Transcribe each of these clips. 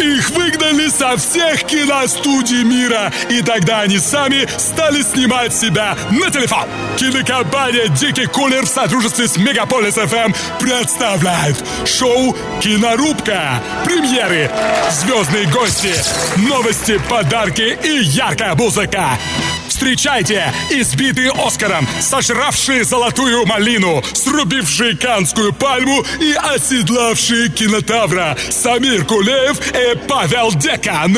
Их выгнали со всех киностудий мира, и тогда они сами стали снимать себя на телефон. Кинокомпания «Дикий кулер» в сотрудничестве с Мегаполис ФМ представляет шоу «Кинорубка». Премьеры, звездные гости, новости, подарки и яркая музыка. Встречайте избитые Оскаром, сожравшие золотую малину, срубившие канскую пальму и оседлавшие кинотавра Самир Кулеев и Павел Декан.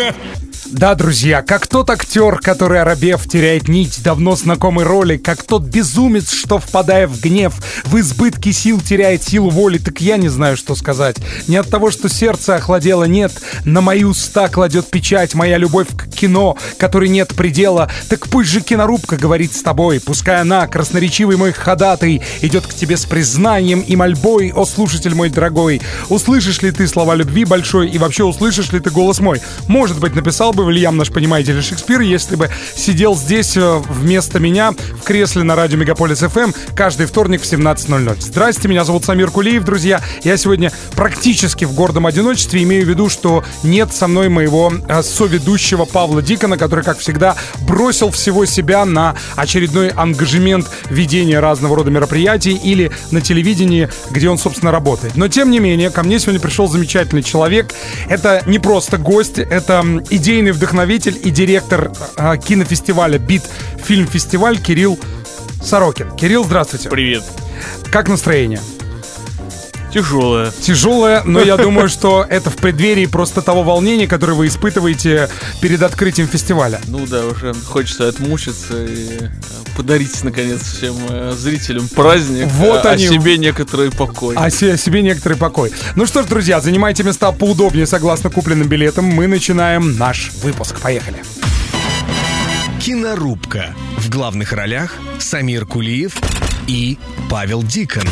Да, друзья, как тот актер, который, оробев, теряет нить давно знакомой роли, как тот безумец, что, впадая в гнев, в избытке сил теряет силу воли, так я не знаю, что сказать. Не от того, что сердце охладело, нет, на мои уста кладет печать моя любовь к кино, которой нет предела, так пусть же кинорубка говорит с тобой, пускай она, красноречивый мой ходатай, идет к тебе с признанием и мольбой, о слушатель мой дорогой, услышишь ли ты слова любви большой и вообще услышишь ли ты голос мой? Может быть, написал бы Вильям наш, понимаете ли, Шекспир, если бы сидел здесь э, вместо меня в кресле на радио Мегаполис ФМ каждый вторник в 17.00. Здрасте, меня зовут Самир Кулиев, друзья. Я сегодня практически в гордом одиночестве, имею в виду, что нет со мной моего э, соведущего Павла Дикона, который, как всегда, бросил всего себя на очередной ангажемент ведения разного рода мероприятий или на телевидении, где он, собственно, работает. Но, тем не менее, ко мне сегодня пришел замечательный человек. Это не просто гость, это идейный вдохновитель и директор э, кинофестиваля «Бит Фильм Фестиваль» Кирилл Сорокин. Кирилл, здравствуйте. Привет. Как настроение? Тяжелое. Тяжелое, но я думаю, что это в преддверии просто того волнения, которое вы испытываете перед открытием фестиваля. Ну да, уже хочется отмучиться и э, подарить, наконец, всем э, зрителям праздник, Вот а они. себе некоторый покой. А се- себе некоторый покой. Ну что ж, друзья, занимайте места поудобнее согласно купленным билетам. Мы начинаем наш выпуск. Поехали. Кинорубка. В главных ролях Самир Кулиев и Павел Дикон.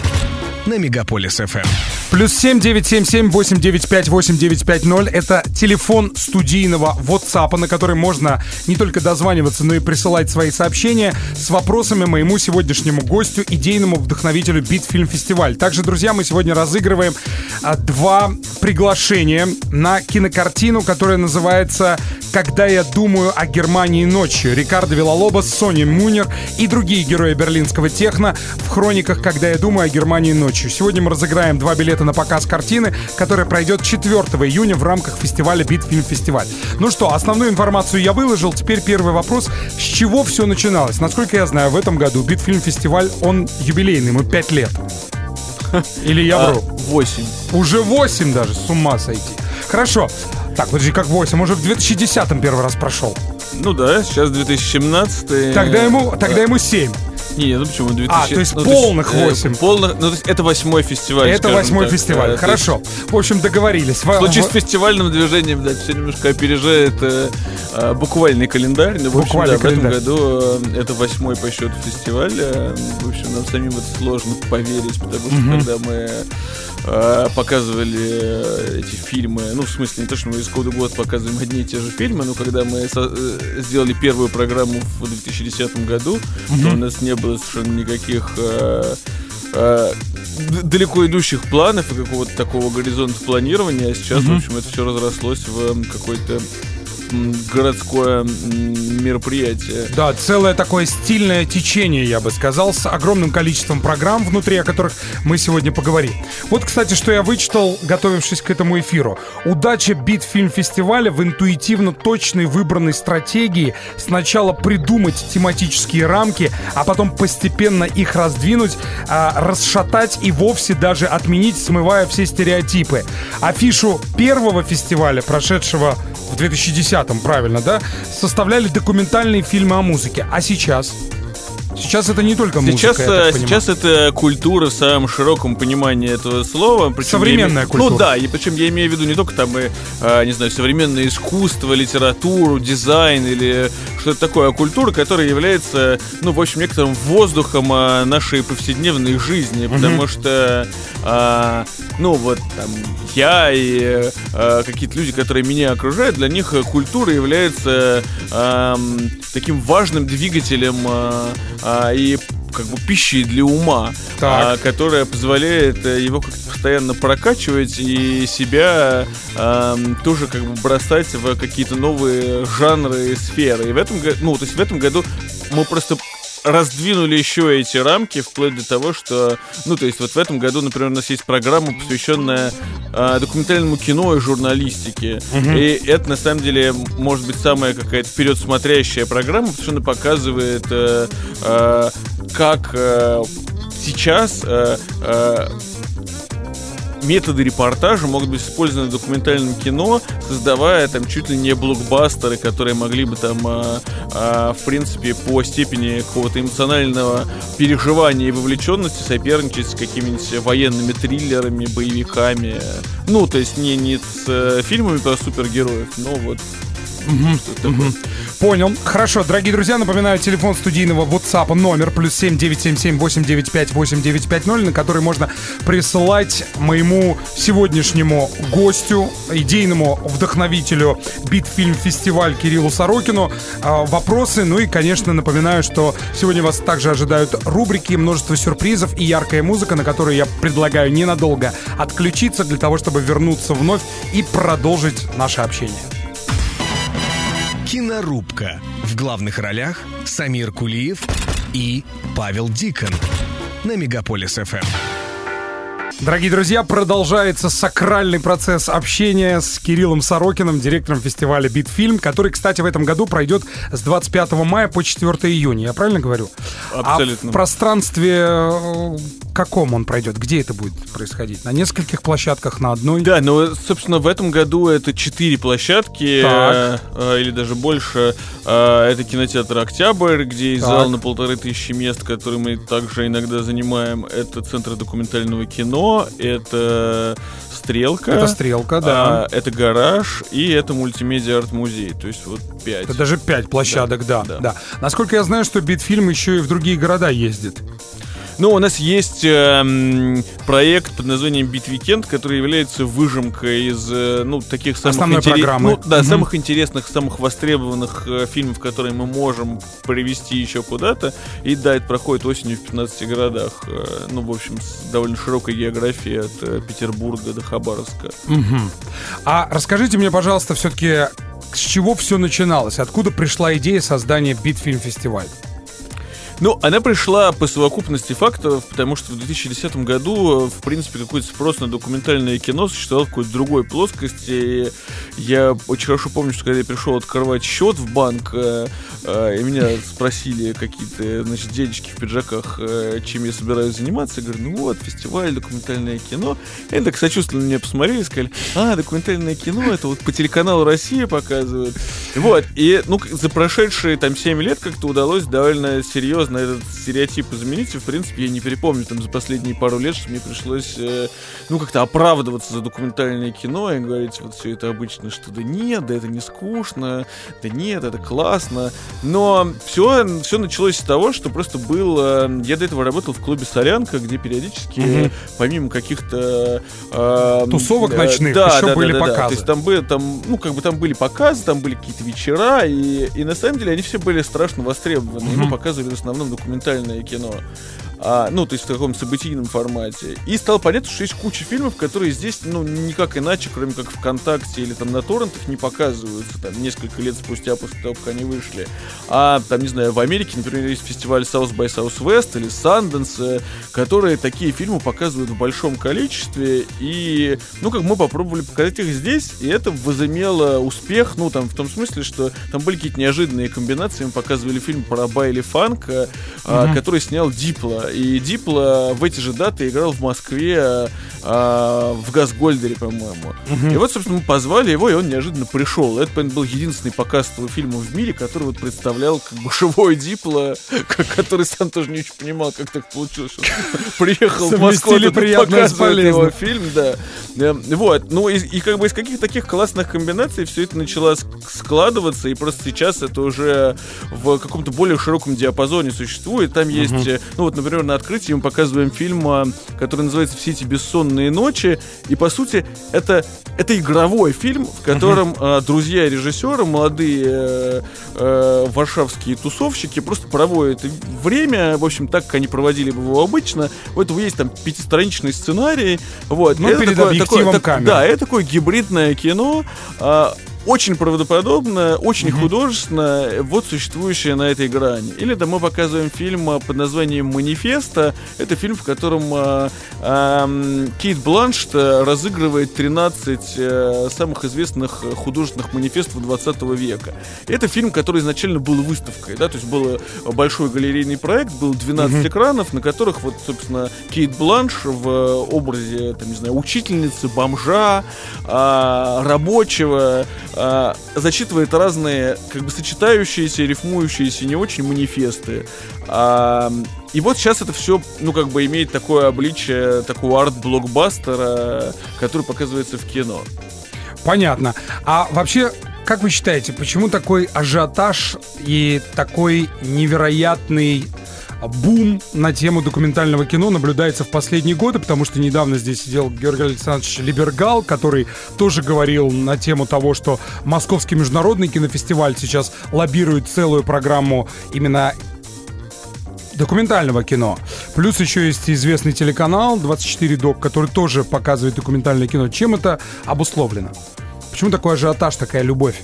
На Мегаполис ФМ. Плюс семь девять семь семь восемь девять пять восемь девять пять ноль. Это телефон студийного WhatsApp, на который можно не только дозваниваться, но и присылать свои сообщения с вопросами моему сегодняшнему гостю, идейному вдохновителю Битфильм Фестиваль. Также, друзья, мы сегодня разыгрываем а, два приглашения на кинокартину, которая называется «Когда я думаю о Германии ночью». Рикардо Вилалобос, Сони Мунер и другие герои берлинского техно в хрониках «Когда я думаю о Германии ночью». Сегодня мы разыграем два билета на показ картины, которая пройдет 4 июня в рамках фестиваля Битфильм Фестиваль. Ну что, основную информацию я выложил. Теперь первый вопрос. С чего все начиналось? Насколько я знаю, в этом году Битфильм Фестиваль, он юбилейный, ему 5 лет. Или я А, вру? Восемь. Уже 8 даже, с ума сойти. Хорошо. Так, подожди, как 8? Уже в 2010 первый раз прошел. Ну да, сейчас 2017. Тогда ему, тогда ему 7. Не, ну почему? 2000, А, то есть ну, полных э, восемь. полных, ну то есть это восьмой фестиваль. Это восьмой так. фестиваль. То Хорошо. В общем, договорились. Во- В случае с фестивальным движением, да, все немножко опережает э, э, буквальный календарь. Но, в общем, Буквальный да, в этом календарь. году э, это восьмой по счету фестиваль. Э, В общем, нам самим это сложно поверить, потому что когда мы показывали эти фильмы, ну, в смысле, не то, что мы из года в год показываем одни и те же фильмы, но когда мы со- сделали первую программу в 2010 году, то у нас не было совершенно никаких далеко идущих планов и какого-то такого горизонта планирования, а сейчас, в общем, это все разрослось в м, городское мероприятие. Да, целое такое стильное течение, я бы сказал, с огромным количеством программ внутри, о которых мы сегодня поговорим. Вот, кстати, что я вычитал, готовившись к этому эфиру. Удача Битфильм фестиваля в интуитивно точной выбранной стратегии сначала придумать тематические рамки, а потом постепенно их раздвинуть, а, расшатать и вовсе даже отменить, смывая все стереотипы. Афишу первого фестиваля, прошедшего в 2010-м, правильно, да, составляли документальные фильмы о музыке. А сейчас? Сейчас это не только музыка, Сейчас, я э, сейчас это культура в самом широком понимании этого слова. причем Современная я име- культура. Ну да, и причем я имею в виду не только там, и, э, не знаю, современное искусство, литературу, дизайн или что-то такое, а культура, которая является, ну, в общем, некоторым воздухом э, нашей повседневной жизни, потому что, э, ну, вот там я и э, какие-то люди, которые меня окружают, для них э, культура является эм, таким важным двигателем э, а, и как бы пищей для ума, а, которая позволяет э, его как-то постоянно прокачивать и себя а, тоже как бы бросать в какие-то новые жанры и сферы. И в этом ну, то есть в этом году мы просто раздвинули еще эти рамки вплоть до того, что, ну, то есть вот в этом году, например, у нас есть программа, посвященная э, документальному кино и журналистике. Угу. И это, на самом деле, может быть самая какая-то вперед смотрящая программа, потому что она показывает, э, э, как э, сейчас э, э, методы репортажа могут быть использованы в документальном кино, создавая там чуть ли не блокбастеры, которые могли бы там, а, а, в принципе, по степени какого-то эмоционального переживания и вовлеченности соперничать с какими-нибудь военными триллерами, боевиками. Ну, то есть не, не с э, фильмами про супергероев, но вот Понял. Хорошо, дорогие друзья, напоминаю, телефон студийного WhatsApp номер плюс 7 977 895 8950, на который можно присылать моему сегодняшнему гостю, идейному вдохновителю Битфильм Фестиваль Кириллу Сорокину э, вопросы. Ну и, конечно, напоминаю, что сегодня вас также ожидают рубрики, множество сюрпризов и яркая музыка, на которую я предлагаю ненадолго отключиться для того, чтобы вернуться вновь и продолжить наше общение. Кинорубка. В главных ролях Самир Кулиев и Павел Дикон на Мегаполис ФМ. Дорогие друзья, продолжается сакральный процесс общения с Кириллом Сорокиным, директором фестиваля «Битфильм», который, кстати, в этом году пройдет с 25 мая по 4 июня. Я правильно говорю? Абсолютно. А в пространстве э, каком он пройдет? Где это будет происходить? На нескольких площадках, на одной? Да, но, собственно, в этом году это четыре площадки, э, э, или даже больше. Э, это кинотеатр «Октябрь», где есть так. зал на полторы тысячи мест, который мы также иногда занимаем. Это Центр документального кино это стрелка. Это стрелка, да. А, это гараж и это мультимедиа арт-музей. То есть вот пять. Это даже пять площадок, да, да, да. Насколько я знаю, что Beat Film еще и в другие города ездит. Ну, у нас есть э, проект под названием Beat Weekend, который является выжимкой из, э, ну, таких самых, интерес... ну, да, угу. самых интересных, самых востребованных э, фильмов, которые мы можем привезти еще куда-то. И да, это проходит осенью в 15 городах. Э, ну, в общем, с довольно широкой географией от э, Петербурга до Хабаровска. Угу. А расскажите мне, пожалуйста, все-таки с чего все начиналось? Откуда пришла идея создания Битфильм фестиваля? Ну, она пришла по совокупности факторов, потому что в 2010 году, в принципе, какой-то спрос на документальное кино существовал в какой-то другой плоскости. Я очень хорошо помню, что когда я пришел открывать счет в банк, э, э, и меня спросили какие-то, значит, дедечки в пиджаках, э, чем я собираюсь заниматься, я говорю, ну вот, фестиваль, документальное кино. И они так сочувственно на меня посмотрели и сказали, а, документальное кино, это вот по телеканалу «Россия» показывают. Вот, и, ну, за прошедшие там 7 лет как-то удалось довольно серьезно на этот стереотип заменить. И, в принципе, я не перепомню там за последние пару лет, что мне пришлось, э, ну, как-то оправдываться за документальное кино и говорить, вот все это обычно, что да нет, да это не скучно, да нет, это классно. Но все, все началось с того, что просто был... Э, я до этого работал в клубе «Солянка», где периодически, mm-hmm. помимо каких-то... Э, Тусовок ночных да, еще да, были да, показы. Да. То есть там, были, там, ну, как бы там были показы, там были какие-то вечера, и, и на самом деле они все были страшно востребованы. И мы показывали в основном основном документальное кино а, ну, то есть в таком событийном формате. И стало понятно, что есть куча фильмов, которые здесь, ну, никак иначе, кроме как ВКонтакте или там на торрентах, не показываются, там, несколько лет спустя после того, как они вышли. А, там, не знаю, в Америке, например, есть фестиваль South by Southwest или Sundance, которые такие фильмы показывают в большом количестве, и, ну, как мы попробовали показать их здесь, и это возымело успех, ну, там, в том смысле, что там были какие-то неожиданные комбинации, мы показывали фильм про Байли Фанка, mm-hmm. который снял Дипло, и Дипло в эти же даты играл в Москве а, в Газгольдере, по-моему. Угу. И вот, собственно, мы позвали его, и он неожиданно пришел. Это, понятно, был единственный показ этого фильма в мире, который вот представлял как бы живой Дипло, который сам тоже не очень понимал, как так получилось, что приехал в Москву, показывает его фильм, да. Эм, вот, ну и, и как бы из каких таких классных комбинаций все это начало складываться, и просто сейчас это уже в каком-то более широком диапазоне не существует. Там есть, ну вот, например, на открытии мы показываем фильм, а, который называется «Все эти бессонные ночи», и, по сути, это, это игровой фильм, в котором uh-huh. друзья режиссера, молодые э, э, варшавские тусовщики просто проводят время, в общем, так, как они проводили бы его обычно. У этого есть там пятистраничный сценарий. Вот. Ну, перед такое, объективом такое, так, Да, это такое гибридное кино. А, очень правдоподобно, очень mm-hmm. художественно, вот существующее на этой грани. Или да, мы показываем фильм а, под названием «Манифеста». Это фильм, в котором э, э, Кейт Бланшт разыгрывает 13 э, самых известных художественных манифестов 20 века. Это фильм, который изначально был выставкой, да, то есть был большой галерейный проект, был 12 mm-hmm. экранов, на которых вот, собственно, Кейт Бланш в образе, там, не знаю, учительницы, бомжа, э, рабочего, э, зачитывает разные, как бы сочетающиеся, рифмующиеся не очень манифесты. А, и вот сейчас это все, ну, как бы имеет такое обличие такого арт-блокбастера, который показывается в кино. Понятно. А вообще, как вы считаете, почему такой ажиотаж и такой невероятный бум на тему документального кино наблюдается в последние годы, потому что недавно здесь сидел Георгий Александрович Либергал, который тоже говорил на тему того, что Московский международный кинофестиваль сейчас лоббирует целую программу именно документального кино. Плюс еще есть известный телеканал 24 Док, который тоже показывает документальное кино. Чем это обусловлено? Почему такой ажиотаж, такая любовь?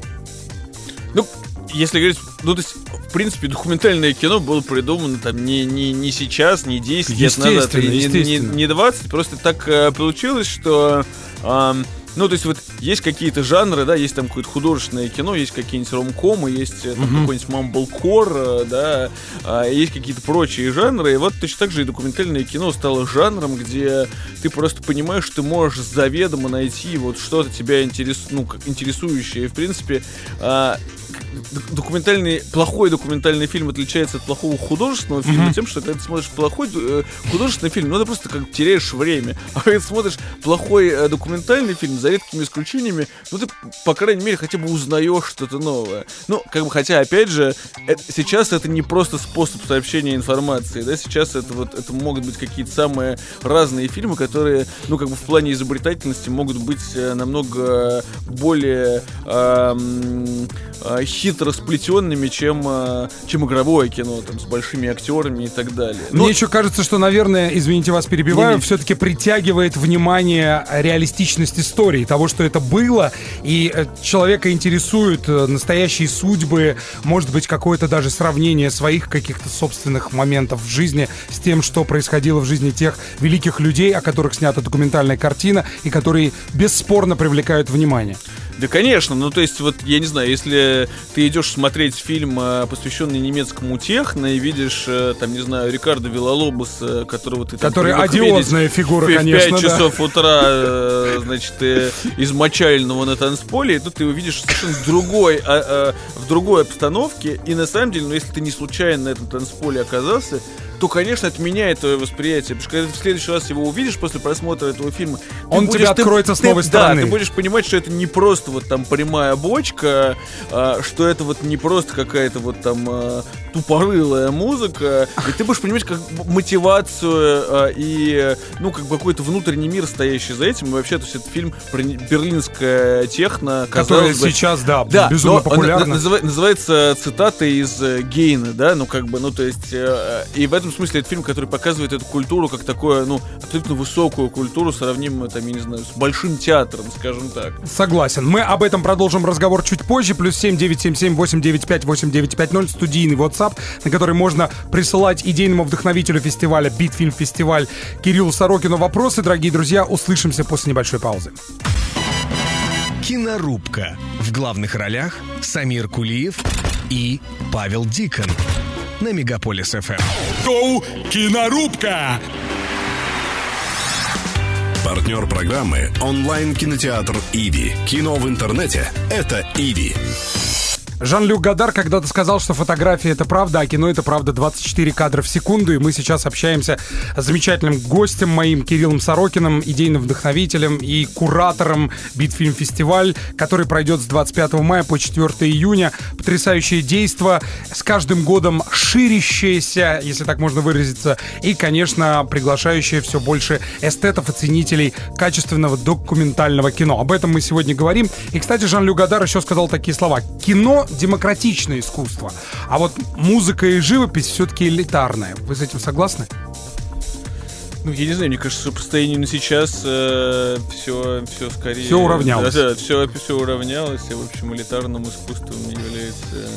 Если говорить, ну, то есть, в принципе, документальное кино было придумано там не, не, не сейчас, не 10 лет назад, не, не, не 20, просто так э, получилось, что... Э, ну, то есть вот есть какие-то жанры, да, есть там какое-то художественное кино, есть какие-нибудь ромкомы, есть там uh-huh. какой-нибудь мамблкор, э, да, а, есть какие-то прочие жанры, и вот точно так же и документальное кино стало жанром, где ты просто понимаешь, что ты можешь заведомо найти вот что-то тебя интерес, ну, интересующее, и, в принципе, а, документальный, плохой документальный фильм отличается от плохого художественного фильма mm-hmm. тем, что когда ты смотришь плохой э, художественный фильм, ну, ты просто как теряешь время. А когда ты смотришь плохой э, документальный фильм, за редкими исключениями, ну, ты, по крайней мере, хотя бы узнаешь что-то новое. Ну, как бы, хотя, опять же, это, сейчас это не просто способ сообщения информации, да, сейчас это вот, это могут быть какие-то самые разные фильмы, которые, ну, как бы в плане изобретательности могут быть э, намного более э, э, хитро сплетенными, чем, э, чем игровое кино, там, с большими актерами и так далее. Но... Мне еще кажется, что, наверное, извините, вас перебиваю, все-таки притягивает внимание реалистичность истории, того, что это было, и э, человека интересуют э, настоящие судьбы, может быть, какое-то даже сравнение своих каких-то собственных моментов в жизни с тем, что происходило в жизни тех великих людей, о которых снята документальная картина, и которые бесспорно привлекают внимание. Да, конечно. Ну, то есть, вот, я не знаю, если ты идешь смотреть фильм, э, посвященный немецкому техно, и видишь, э, там, не знаю, Рикардо Виллалобоса, которого ты... Там, Который одиозная фигура, в, конечно, В 5 да. часов утра, э, значит, измочального на танцполе, и тут ты увидишь совершенно другой, а, а, в другой обстановке, и на самом деле, ну, если ты не случайно на этом танцполе оказался, то, конечно, это меняет твое восприятие. Потому что когда ты в следующий раз его увидишь после просмотра этого фильма, он будешь, тебя откроется ты, с новой ты, стороны. Да, ты будешь понимать, что это не просто вот там прямая бочка, а, что это вот не просто какая-то вот там а, тупорылая музыка, и ты будешь понимать как мотивацию а, и, ну, как бы какой-то внутренний мир, стоящий за этим. И вообще, то есть это фильм про берлинская техно, Который бы, сейчас, да, да безумно популярна. называется цитата из э, Гейна, да, ну, как бы, ну, то есть, э, и в этом смысле это фильм, который показывает эту культуру как такую, ну, абсолютно высокую культуру, сравнимую, там, я не знаю, с большим театром, скажем так. Согласен. Мы об этом продолжим разговор чуть позже. Плюс семь девять семь семь восемь девять пять восемь девять пять ноль студийный WhatsApp WhatsApp, на который можно присылать идейному вдохновителю фестиваля Битфильм Фестиваль Кириллу Сорокину вопросы. Дорогие друзья, услышимся после небольшой паузы. Кинорубка. В главных ролях Самир Кулиев и Павел Дикон на Мегаполис ФМ. Шоу «Кинорубка». Партнер программы онлайн-кинотеатр «Иви». Кино в интернете – это «Иви». Жан-Люк Гадар когда-то сказал, что фотография это правда, а кино это правда 24 кадра в секунду. И мы сейчас общаемся с замечательным гостем моим Кириллом Сорокиным, идейным вдохновителем и куратором Битфильм Фестиваль, который пройдет с 25 мая по 4 июня. Потрясающее действо, с каждым годом ширящееся, если так можно выразиться, и, конечно, приглашающее все больше эстетов и ценителей качественного документального кино. Об этом мы сегодня говорим. И, кстати, Жан-Люк Гадар еще сказал такие слова. Кино демократичное искусство. А вот музыка и живопись все-таки элитарная. Вы с этим согласны? Ну, я не знаю, мне кажется, по состоянию на сейчас э, все, все скорее... Все уравнялось. Да, да, все, все уравнялось, и, в общем, элитарным искусством является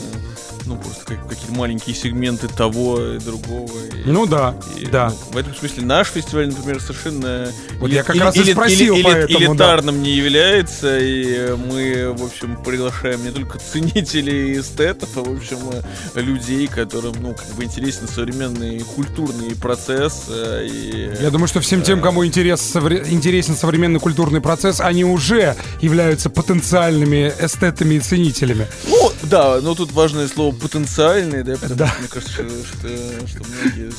ну, просто как, какие-то маленькие сегменты того и другого. И, ну да, и, да. Ну, в этом смысле наш фестиваль, например, совершенно вот я как раз и спросил или, поэтому, элитарным да. не является, и мы, в общем, приглашаем не только ценителей и эстетов, а, в общем, людей, которым, ну, как бы интересен современный культурный процесс. э, И, Я думаю, что всем тем, кому интерес, совре- интересен современный культурный процесс, они уже являются потенциальными эстетами и ценителями. Ну, да, но тут важное слово потенциальный, да, потому Да. что мне кажется, что, что многие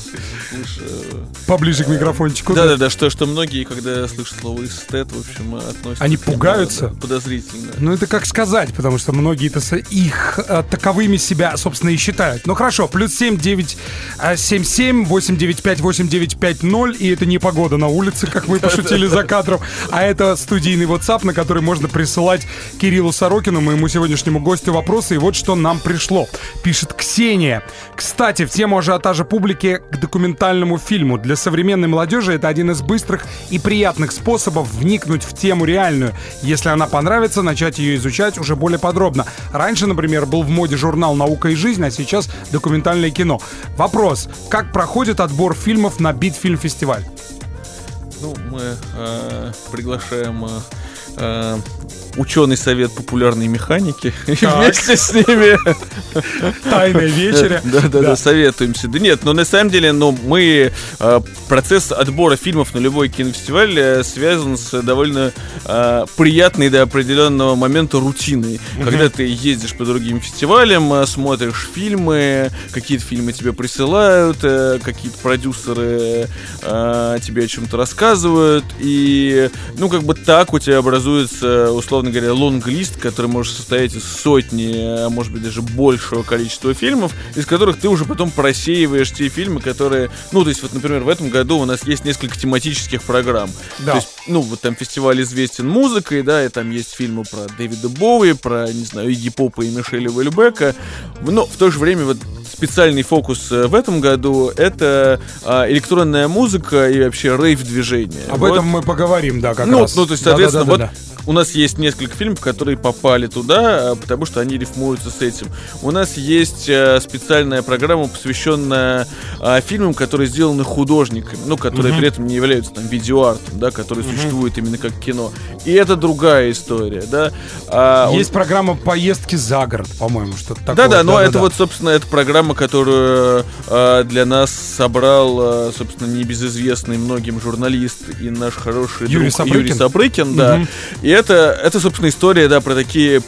слышат... Поближе к микрофончику. Да, да, да, что, что многие, когда слышат слово эстет, в общем, относятся Они нему, пугаются? да, подозрительно. Ну, это как сказать, потому что многие-то их э, таковыми себя, собственно, и считают. Ну, хорошо, плюс 7, 9, э, 7, 7, 8, 9, 5, 8, 9, 5, 0, и это не погода на улице, как мы пошутили за кадром, а это студийный WhatsApp, на который можно присылать Кириллу Сорокину, моему сегодняшнему гостю, вопросы, и вот что нам пришло. Пишет Ксения. Кстати, в тему ажиотажа публики к документальному фильму. Для современной молодежи это один из быстрых и приятных способов вникнуть в тему реальную. Если она понравится, начать ее изучать уже более подробно. Раньше, например, был в моде журнал «Наука и жизнь», а сейчас документальное кино. Вопрос. Как проходит отбор фильмов на Битфильм-фестиваль? Ну, мы э, приглашаем э, э, ученый совет популярной механики и вместе с ними Тайная вечеря. Да, да, да, советуемся. Да нет, но на самом деле, ну, мы э, процесс отбора фильмов на любой кинофестиваль э, связан с довольно э, приятной до определенного момента рутиной. Когда ты ездишь по другим фестивалям, смотришь фильмы, какие-то фильмы тебе присылают, какие-то продюсеры тебе о чем-то рассказывают, и, ну, как бы так у тебя образуется, условно говоря, лонг-лист, который может состоять из сотни, а может быть даже большего количества фильмов, из которых ты уже потом просеиваешь те фильмы, которые, ну, то есть, вот, например, в этом году у нас есть несколько тематических программ. Да. То есть, ну, вот там фестиваль известен музыкой, да, и там есть фильмы про Дэвида Боуи, про, не знаю, Игги Попа и Мишеля Вельбека, но в то же время вот специальный фокус э, в этом году это а, электронная музыка и вообще рейв-движение. Об Вот. этом мы поговорим, да, как ну, раз. ну, то есть, соответственно, Да-да-да-да-да. вот у нас есть несколько фильмов, которые попали туда, а, потому что они рифмуются с этим. У нас есть э, специальная программа, посвященная а, фильмам, которые сделаны художниками, ну, которые при этом не являются там видеоартом, да, которые существуют именно как кино. И это другая история, да. А, Есть программа поездки за город, по-моему, что-то такое. да-да, но это Да-да-да. вот, собственно, эта программа, которую э, для нас собрал, э, собственно, небезызвестный многим журналист и наш хороший Юрий друг Сапрыкин. Юрий Сапрыкин, да. Мгм. И это, это, собственно, история, да, про такие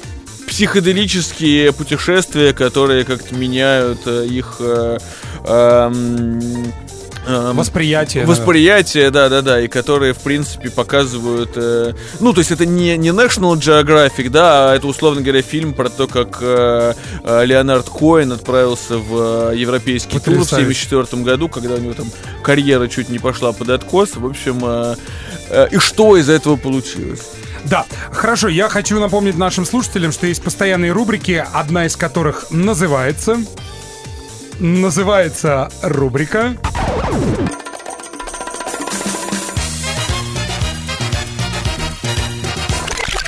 психоделические путешествия, которые как-то меняют э, их э, эм, эм, Восприятие. Восприятие, да, да, да, и которые, в принципе, показывают. э, ну, то есть это не, не National Geographic, да, а это, условно говоря, фильм про то, как э, э, Леонард Коэн отправился в э, европейский тур в Потрясающе. 1974 году, когда у него там карьера чуть не пошла под откос. В общем, э, э, и что из этого получилось? Да, хорошо, я хочу напомнить нашим слушателям, что есть постоянные рубрики, одна из которых называется... Называется рубрика...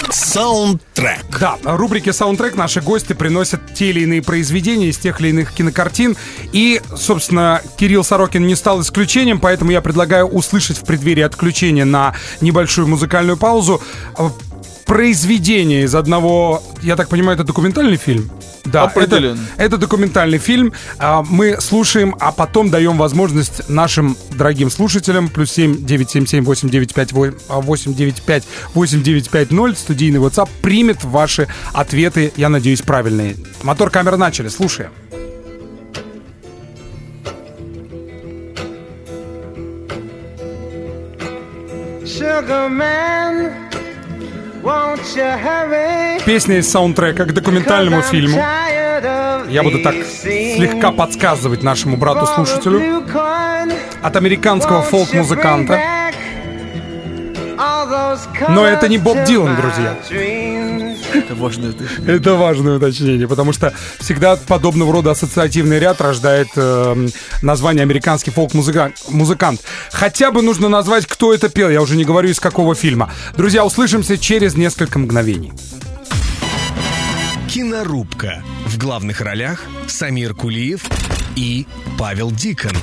Саундтрек. Да, рубрике «Саундтрек» наши гости приносят те или иные произведения из тех или иных кинокартин. И, собственно, Кирилл Сорокин не стал исключением, поэтому я предлагаю услышать в преддверии отключения на небольшую музыкальную паузу э, произведение из одного, я так понимаю, это документальный фильм? Да, это, Определенно. это документальный фильм. А, Мы слушаем, а потом даем возможность нашим дорогим слушателям плюс 7 977 895 895 8950 студийный WhatsApp примет ваши ответы, я надеюсь, правильные. Мотор камеры начали, слушаем. Sugar man? Песня из саундтрека к документальному фильму. Я буду так слегка подсказывать нашему брату-слушателю от американского фолк-музыканта. Но это не Боб Дилан, друзья. Это важное уточнение. Это важное уточнение, потому что всегда подобного рода ассоциативный ряд рождает э, название американский фолк-музыкант. Хотя бы нужно назвать, кто это пел, я уже не говорю из какого фильма. Друзья, услышимся через несколько мгновений. Кинорубка. В главных ролях Самир Кулиев и Павел Дикон.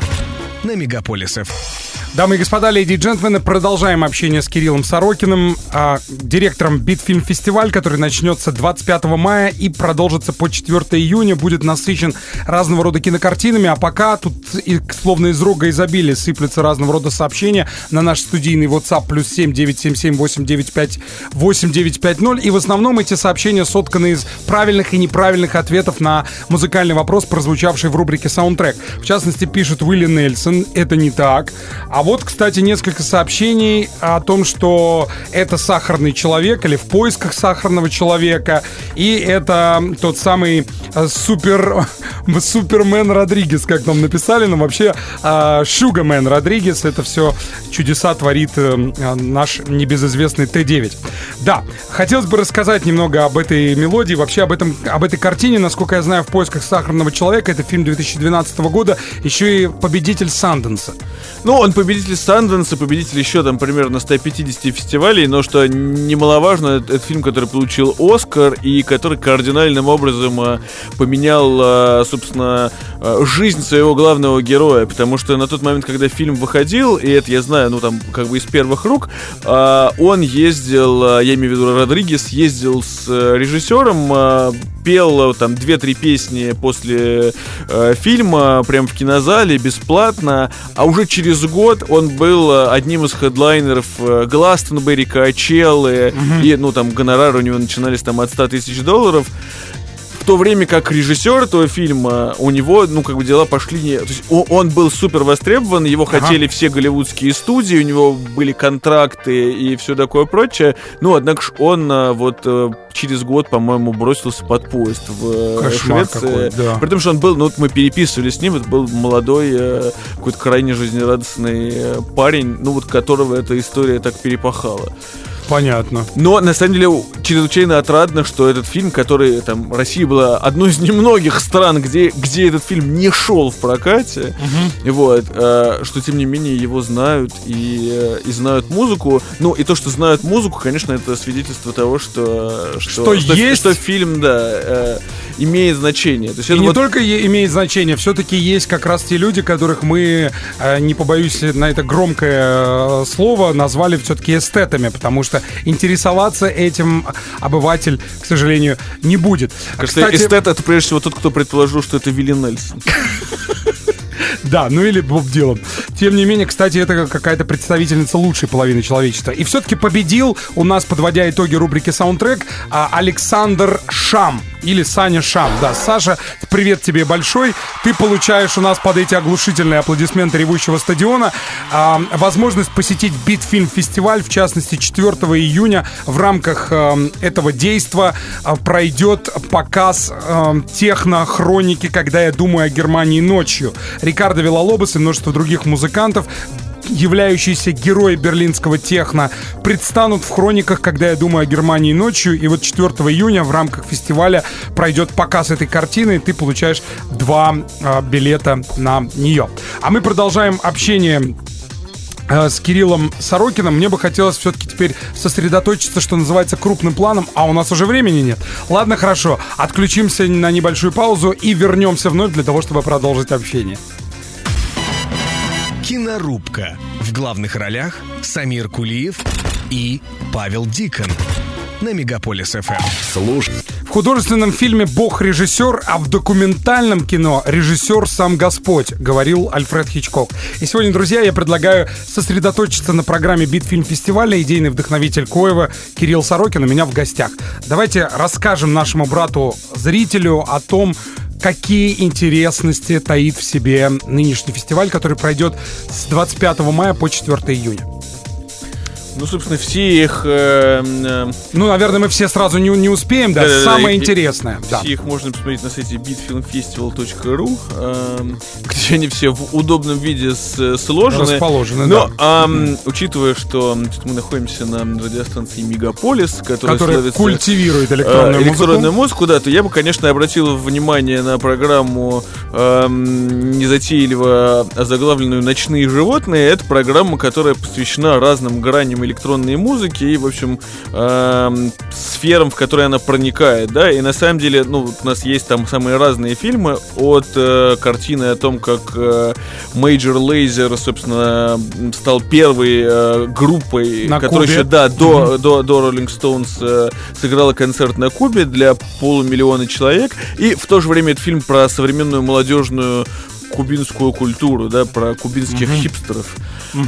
На Мегаполис ФМ. Дамы и господа, леди и джентльмены, продолжаем общение с Кириллом Сорокиным, а, директором Битфильм Фестиваль, который начнется 25 мая и продолжится по 4 июня, будет насыщен разного рода кинокартинами, а пока тут и, словно из рога изобилия сыплются разного рода сообщения на наш студийный WhatsApp плюс 7 977 895 8950, и в основном эти сообщения сотканы из правильных и неправильных ответов на музыкальный вопрос, прозвучавший в рубрике «Саундтрек». В частности, пишет Уилли Нельсон, это не так. А вот, кстати, несколько сообщений о том, что это сахарный человек или в поисках сахарного человека. И это тот самый э, супер, супермен Родригес, как нам написали. Но вообще э, Шугамен Родригес. Это все чудеса творит э, э, наш небезызвестный Т-9. Да, хотелось бы рассказать немного об этой мелодии, вообще об, этом, об этой картине. Насколько я знаю, в поисках сахарного человека. Это фильм 2012 года. Еще и победитель Санденса. Ну, он победитель Санденса, победитель еще там примерно 150 фестивалей, но что немаловажно, это, это фильм, который получил Оскар и который кардинальным образом а, поменял, а, собственно, а, жизнь своего главного героя, потому что на тот момент, когда фильм выходил, и это я знаю, ну там как бы из первых рук, а, он ездил, а, я имею в виду Родригес, ездил с э, режиссером, пел э, там 2-3 песни после э, фильма прям в кинозале бесплатно, а уже через год он был э, одним из хедлайнеров э, Гластонберри, Качеллы, и, ну, там, гонорары у него начинались там от 100 тысяч долларов. В то время как режиссер этого фильма, у него, ну, как бы дела пошли не... То есть он был супер востребован, его Ага. хотели все голливудские студии, у него были контракты и все такое прочее. Ну, однако ж он а, вот э, через год, по-моему, бросился под поезд в э, Кошмар Швеции. какой, да. При том, что он был, ну, вот мы переписывали с ним, это был молодой, э, какой-то крайне жизнерадостный э, парень, ну, вот которого эта история так перепахала. Понятно. Но на самом деле чрезвычайно отрадно, что этот фильм, который там Россия была одной из немногих стран, где, где этот фильм не шел в прокате, и вот, э, что тем не менее его знают и, э, и знают музыку. Ну и то, что знают музыку, конечно, это свидетельство того, что Что есть. что фильм, да, э, имеет значение. То есть И не вот- только имеет значение, все-таки есть как раз те люди, которых мы, э, не побоюсь на это громкое э, слово, назвали все-таки эстетами, потому что интересоваться этим обыватель, к сожалению, не будет. Кажется, Кстати, эстет это прежде всего тот, кто предположил, что это Вилли Нельсон. Да, ну или Боб Дилан. Тем не менее, кстати, это какая-то представительница лучшей половины человечества. И все-таки победил у нас, подводя итоги рубрики «Саундтрек», а, Александр Шам. Или Саня Шам. Да, Саша, привет тебе большой. Ты получаешь у нас под эти оглушительные аплодисменты ревущего стадиона а, возможность посетить Битфильм-фестиваль, в частности, 4 июня в рамках а, этого действа а, пройдет показ а, техно-хроники «Когда я думаю о Германии ночью». Рикардо Виллалобос и множество других музыкантов являющиеся герои берлинского техно, предстанут в хрониках, когда я думаю о Германии ночью. И вот 4 июня в рамках фестиваля пройдет показ этой картины, и ты получаешь два а, билета на нее. А мы продолжаем общение э, с Кириллом Сорокиным. Мне бы хотелось все-таки теперь сосредоточиться, что называется, крупным планом, а у нас уже времени нет. Ладно, хорошо, отключимся на небольшую паузу и вернемся вновь для того, чтобы продолжить общение. Кинорубка. В главных ролях Самир Кулиев и Павел Дикон. На Мегаполис ФМ. Слушай. В художественном фильме «Бог режиссер», а в документальном кино «Режиссер сам Господь», говорил Альфред Хичкок. И сегодня, друзья, я предлагаю сосредоточиться на программе «Битфильм фестиваля». Идейный вдохновитель Коева Кирилл Сорокин у меня в гостях. Давайте расскажем нашему брату-зрителю о том, какие интересности таит в себе нынешний фестиваль, который пройдет с 25 мая по 4 июня. Ну, собственно, все их... э, э, Ну, наверное, мы все сразу не, не успеем, да, Да-да-да, самое и- интересное. Да. Все их можно посмотреть на сайте bitfilmfestival.ru, эм, где они все в удобном виде с- сложены. Расположены, Но, да. ам, учитывая, что мы находимся на радиостанции Мегаполис, которая Который славится, культивирует э, электронную, электронную музыку. музыку, да, то я бы, конечно, обратил внимание на программу эм, незатейливо озаглавленную «Ночные животные». Это программа, которая посвящена разным граням электронной музыки и, в общем, эм, сферам, в которые она проникает, да, и на самом деле, ну, вот у нас есть там самые разные фильмы от э, картины о том, как э, Major Lazer, собственно, стал первой э, группой, На которая Кубе. еще, да, до, до, до Rolling Stones э, сыграла концерт на Кубе для полумиллиона человек, и в то же время это фильм про современную молодежную кубинскую культуру, да, про кубинских хипстеров.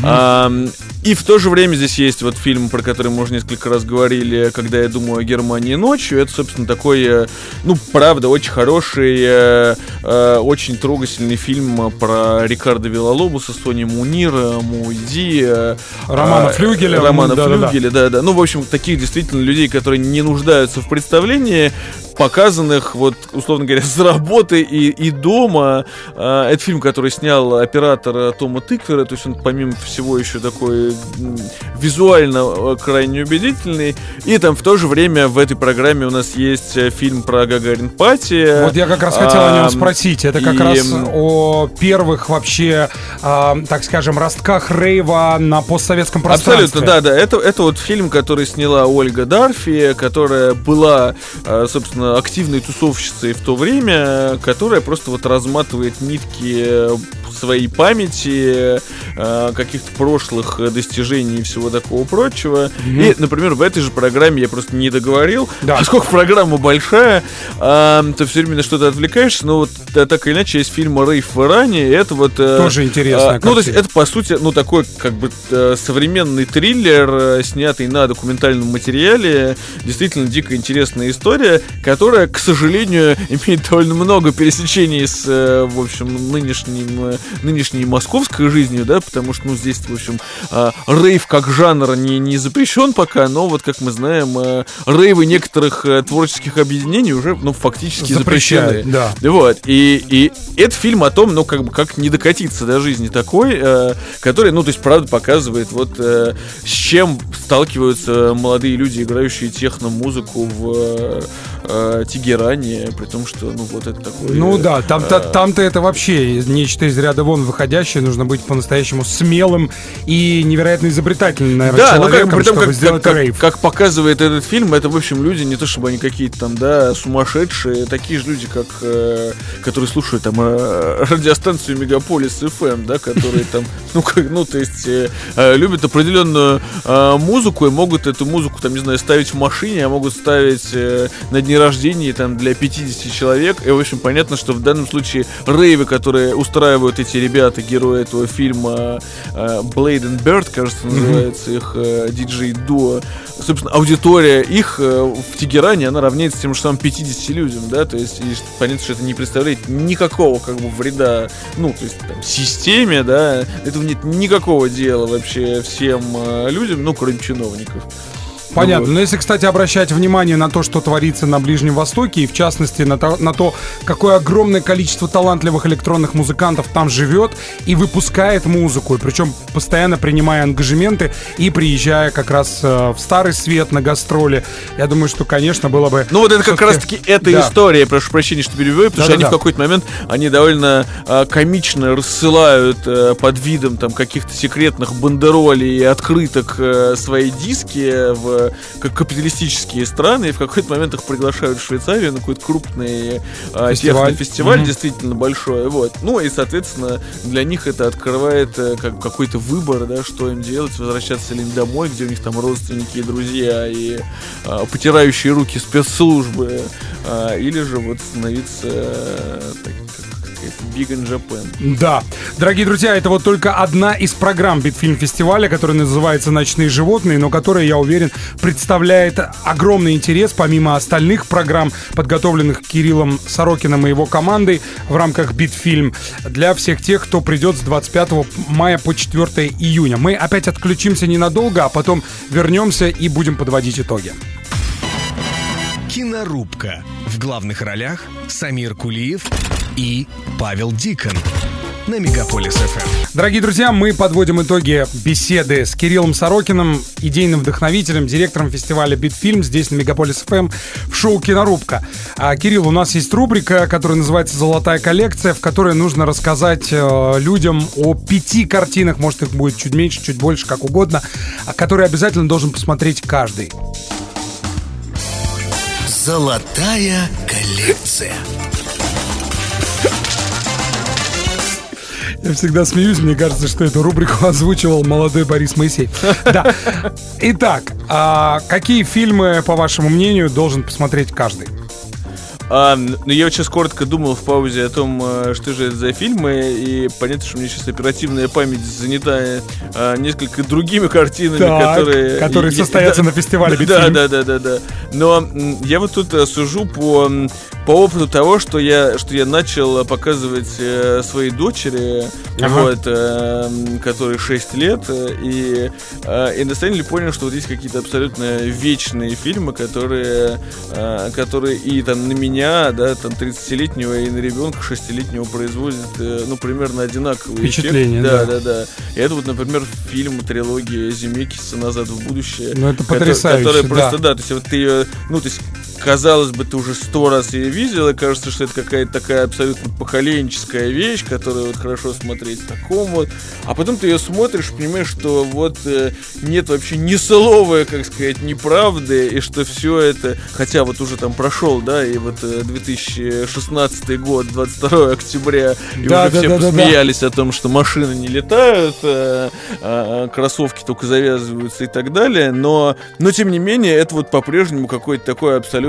Ам, и в то же время здесь есть вот фильм, про который мы уже несколько раз говорили, когда я думаю о Германии ночью. Это, собственно, такой, э, ну, правда, очень хороший, э, э, очень трогательный фильм про Рикардо Виллалобуса, Сони Мунира, Муйди, э, Романа а, Флюгеля, Романа да-да-да. Флюгеля, да, да. Ну, в общем, таких действительно людей, которые не нуждаются в представлении, показанных, вот, условно говоря, с работы и, и дома. А, Это фильм, который снял оператор э, Тома Тыквера, то есть он, помимо всего, еще такой визуально э, крайне убедительный. И там в то же время в этой программе у нас есть э, фильм про Гагарин Пати. Вот я как раз хотел о нем спросить. Это как и, раз о первых вообще, а, так скажем, ростках рейва на постсоветском пространстве. Абсолютно, да, да. Это, это вот фильм, который сняла Ольга Дарфи, которая была, собственно, активной тусовщицей в то время, которая просто вот разматывает нитки э, своей памяти, э, каких-то прошлых э, достижений и всего такого прочего. И, например, в этой же программе я просто не договорил, Да. поскольку программа большая, э, ты все время на что-то отвлекаешься, но вот э, так или иначе есть фильм «Рейв в Иране», и это вот... э, Тоже интересная э, Ну, то есть это, по сути, ну, такой, как бы, э, современный триллер, э, снятый на документальном материале. Действительно дико интересная история, которая, к сожалению, имеет довольно много пересечений с, в общем, нынешним, нынешней московской жизнью, да, потому что, ну, здесь, в общем, э, рейв как жанр не, не запрещен пока, но вот, как мы знаем, э, рейвы некоторых э, творческих объединений уже, ну, фактически запрещены. да. Вот, и, и это фильм о том, ну, как бы, как не докатиться до жизни такой, э, который, ну, то есть, правда, показывает, вот, э, с чем сталкиваются молодые люди, играющие техно-музыку в э, э, Тегеране, при том, что, ну, вот это такой... Ну э, да, там, та- там-то это вообще нечто из ряда вон выходящее. Нужно быть по-настоящему смелым и невероятно изобретательным, наверное, Да, ну как, человеком, при том, чтобы как, сделать как, как- рейв. как показывает этот фильм, это, в общем, люди, не то чтобы они какие-то там, да, сумасшедшие, такие же люди, как, э, которые слушают там э, радиостанцию Мегаполис FM, да, которые там, ну, как, ну, то есть, э, э, любят определенную э, музыку и могут эту музыку, там, не знаю, ставить в машине, а могут ставить э, на дне рождения, там, для 50 человек. И, в общем, понятно, что в данном случае рейвы, которые устраивают эти ребята, герои этого фильма э, Blade and Bird, кажется, называется их э, диджей-дуо, собственно, аудитория их э, в Тегеране, она равняется тем же самым 50 людям, да, то есть, и понятно, что это не представляет никакого, как бы, вреда, ну, то есть, там, системе, да, этого нет никакого дела вообще всем людям, ну, кроме чиновников. Понятно. Ну, Но если, кстати, обращать внимание на то, что творится на Ближнем Востоке, и в частности на то, на то, какое огромное количество талантливых электронных музыкантов там живет и выпускает музыку, и причем постоянно принимая ангажементы и приезжая как раз э, в Старый Свет на гастроли, я думаю, что, конечно, было бы... Ну вот это как раз-таки эта Да. история, прошу прощения, что перебиваю, потому что они Да-да-да. в какой-то момент, они довольно а, комично рассылают э, под видом там каких-то секретных бандеролей и открыток э, свои диски в как капиталистические страны, и в какой-то момент их приглашают в Швейцарию на какой-то крупный а, Фестиваль. технофестиваль, Мгм. действительно большой, вот. Ну и, соответственно, для них это открывает э, как какой-то выбор, да, что им делать, возвращаться ли им домой, где у них там родственники и друзья, и а, потирающие руки спецслужбы, а, или же вот становиться э, так, как сказать, big in Japan. Да. Дорогие друзья, это вот только одна из программ Битфильм фестиваля, которая называется «Ночные животные», но которая, я уверен, представляет огромный интерес, помимо остальных программ, подготовленных Кириллом Сорокиным и его командой в рамках Битфильм, для всех тех, кто придет с 25 мая по 4 июня. Мы опять отключимся ненадолго, а потом вернемся и будем подводить итоги. Кинорубка. В главных ролях Самир Кулиев и Павел Дикон. На Мегаполис ФМ. Дорогие друзья, мы подводим итоги беседы с Кириллом Сорокиным, идейным вдохновителем, директором фестиваля «Beat Film» здесь на Мегаполис ФМ в шоу «Кинорубка». А, Кирилл, у нас есть рубрика, которая называется «Золотая коллекция», в которой нужно рассказать э, людям о пяти картинах, может их будет чуть меньше, чуть больше, как угодно, а, которые обязательно должен посмотреть каждый. Золотая коллекция. Я всегда смеюсь, мне кажется, что эту рубрику озвучивал молодой Борис Моисей. Да. Итак, а какие фильмы, по вашему мнению, должен посмотреть каждый? А, ну, я сейчас коротко думал в паузе о том, э, что же это за фильмы, и понятно, что у меня сейчас оперативная память занята а, несколько другими картинами, Так, которые... которые состоятся да, на фестивале Да, да, да, да, да. Но я вот тут э, сужу по, по опыту того, что я, что я начал э, показывать э, своей дочери, Ага. вот, э, м, которой 6 лет, э, и, э, и на самом деле понял, что вот есть какие-то абсолютно вечные фильмы, которые, э, которые и там на меня, да, там 30-летнего и на ребенка 6-летнего производят, э, ну, примерно одинаковые Впечатление, да, да. да, да. И это вот, например, фильм трилогия Земекиса «Назад в будущее». Ну, это потрясающе, Которая да. просто, да, то есть вот ты ее, ну, то есть казалось бы, ты уже сто раз ее видел, и кажется, что это какая-то такая абсолютно поколенческая вещь, которую вот хорошо смотреть в таком вот. А потом ты ее смотришь, понимаешь, что вот э, нет вообще ни слова, как сказать, неправды, и что все это, хотя вот уже там прошел, да, и вот э, 2016 год, 22 октября, и Да, уже да, все да, да, да. посмеялись о том, что машины не летают, э, а, кроссовки только завязываются и так далее, но, но тем не менее, это вот по-прежнему какое-то такое абсолютно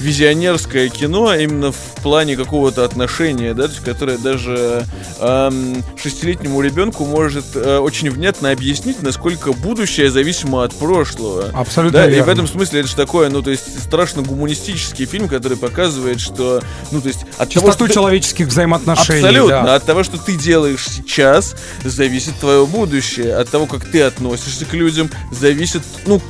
визионерское кино, именно в плане какого-то отношения, да, то есть, которое даже эм, шестилетнему ребенку может э, очень внятно объяснить, насколько будущее зависимо от прошлого. Абсолютно Да, и в верно. этом смысле это же такое, ну, то есть, страшно гуманистический фильм, который показывает, что, ну, то есть, от того, Чистоту что ты- человеческих взаимоотношений. Абсолютно. да. От того, что ты делаешь сейчас, зависит твое будущее. От того, как ты относишься к людям, зависит, ну,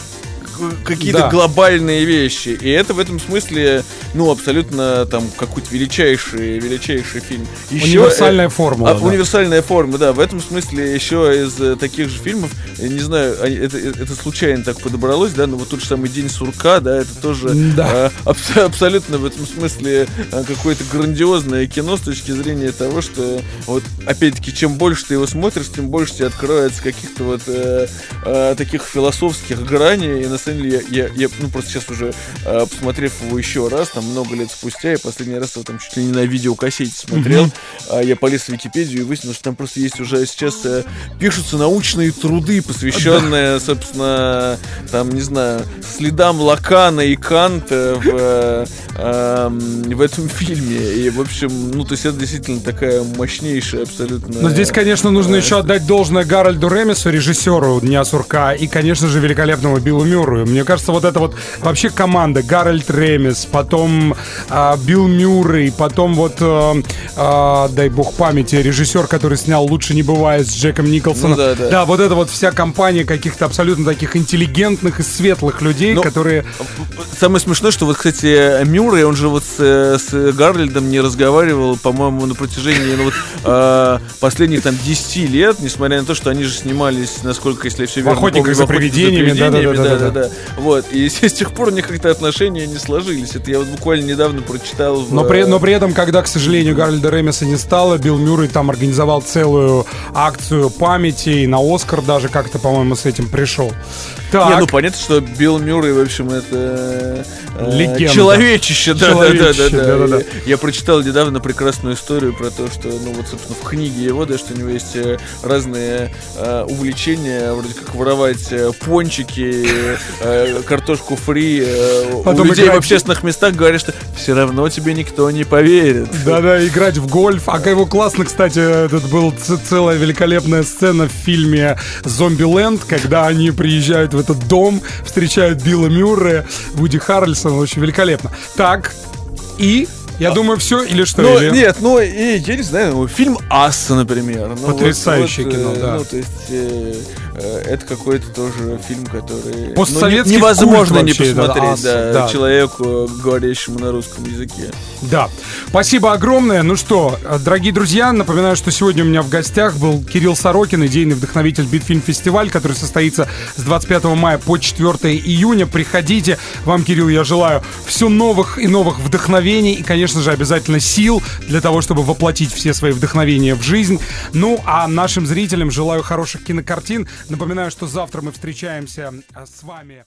какие-то Да. глобальные вещи. И это в этом смысле, ну, абсолютно там какой-то величайший, величайший фильм. Еще, Универсальная э, формула, а, да. Универсальная форма, да. В этом смысле еще из э, таких же фильмов, я не знаю, они- это, это случайно так подобралось, да, но вот тот же самый День сурка, да, это тоже Да. э, абс- абсолютно в этом смысле э, какое-то грандиозное кино с точки зрения того, что вот опять-таки, чем больше ты его смотришь, тем больше тебе открывается каких-то вот э, э, таких философских граней. И на самом деле я, я, я, ну просто сейчас уже э, посмотрев его еще раз, там много лет спустя, я последний раз его там чуть ли не на видеокассете смотрел, а я полез в Википедию и выяснил, что там просто есть уже сейчас э, пишутся научные труды, посвященные, собственно, там, не знаю, следам Лакана и Канта в, э, эм, в этом фильме. И, в общем, ну, то есть это действительно такая мощнейшая абсолютно... Но здесь, конечно, нужно еще отдать должное Гарольду Ремису, режиссеру «Дня сурка», и, конечно же, великолепному Биллу Мюррею. Мне кажется, вот это вот вообще команда. Гарольд Ремис, потом а, Билл Мюррей, потом вот, а, а, дай бог памяти, режиссер, который снял «Лучше не бывает» с Джеком Николсоном. Ну да, да. да, вот это вот вся компания каких-то абсолютно таких интеллигентных и светлых людей, Ну, которые... Самое смешное, что вот, кстати, Мюррей, он же вот с, э, с Гарльдом не разговаривал, по-моему, на протяжении ну, вот, э, последних там 10 лет, несмотря на то, что они же снимались, насколько, если я все верно «Охотниках помню, за в «Охотниках привидениями», да-да-да-да-да. Вот, и с тех пор у них как-то отношения не сложились. Это я вот буквально недавно прочитал в... Но при, э, но при этом, когда, к сожалению, Гарольда Ремиса не стало, Билл Мюррей там организовал целую акцию памяти и на Оскар даже как-то, по-моему, с этим пришел. Так. Не, ну понятно, что Билл Мюррей, в общем, это э, Легенда. человечище, да, да, да, Человечище, да, да. да-да-да. И Я прочитал недавно прекрасную историю про то, что, ну вот, собственно, в книге его, да, что у него есть э, разные э, увлечения, вроде как воровать э, пончики, э, картошку фри. э, у Потом людей в играть- общественных местах говорят, что все равно тебе никто не поверит. Да-да, играть в гольф. А его классно, кстати, этот был целая великолепная сцена в фильме «Зомби-ленд», когда они приезжают в этот дом, встречают Билла Мюррея, Вуди Харрельсона. Очень великолепно. Так, и... Я думаю, все или что? Ну, или- нет, ну, и, я не знаю, ну, фильм «Асса», например. Ну, вот- Потрясающее вот, кино, э, да. Ну, то есть, э, это какой-то тоже фильм, который... ну, Постсоветский не- невозможно не посмотреть, «Асса», да, да. человеку, говорящему на русском языке. Да. Спасибо огромное. Ну что, э, дорогие друзья, напоминаю, что сегодня у меня в гостях был Кирилл Сорокин, идейный вдохновитель Битфильм фестиваль, который состоится с 25 мая по 4 июня. Приходите. Вам, Кирилл, я желаю все новых и новых вдохновений и, конечно же, обязательно сил для того, чтобы воплотить все свои вдохновения в жизнь. Ну, а нашим зрителям желаю хороших кинокартин. Напоминаю, что завтра мы встречаемся э, с вами.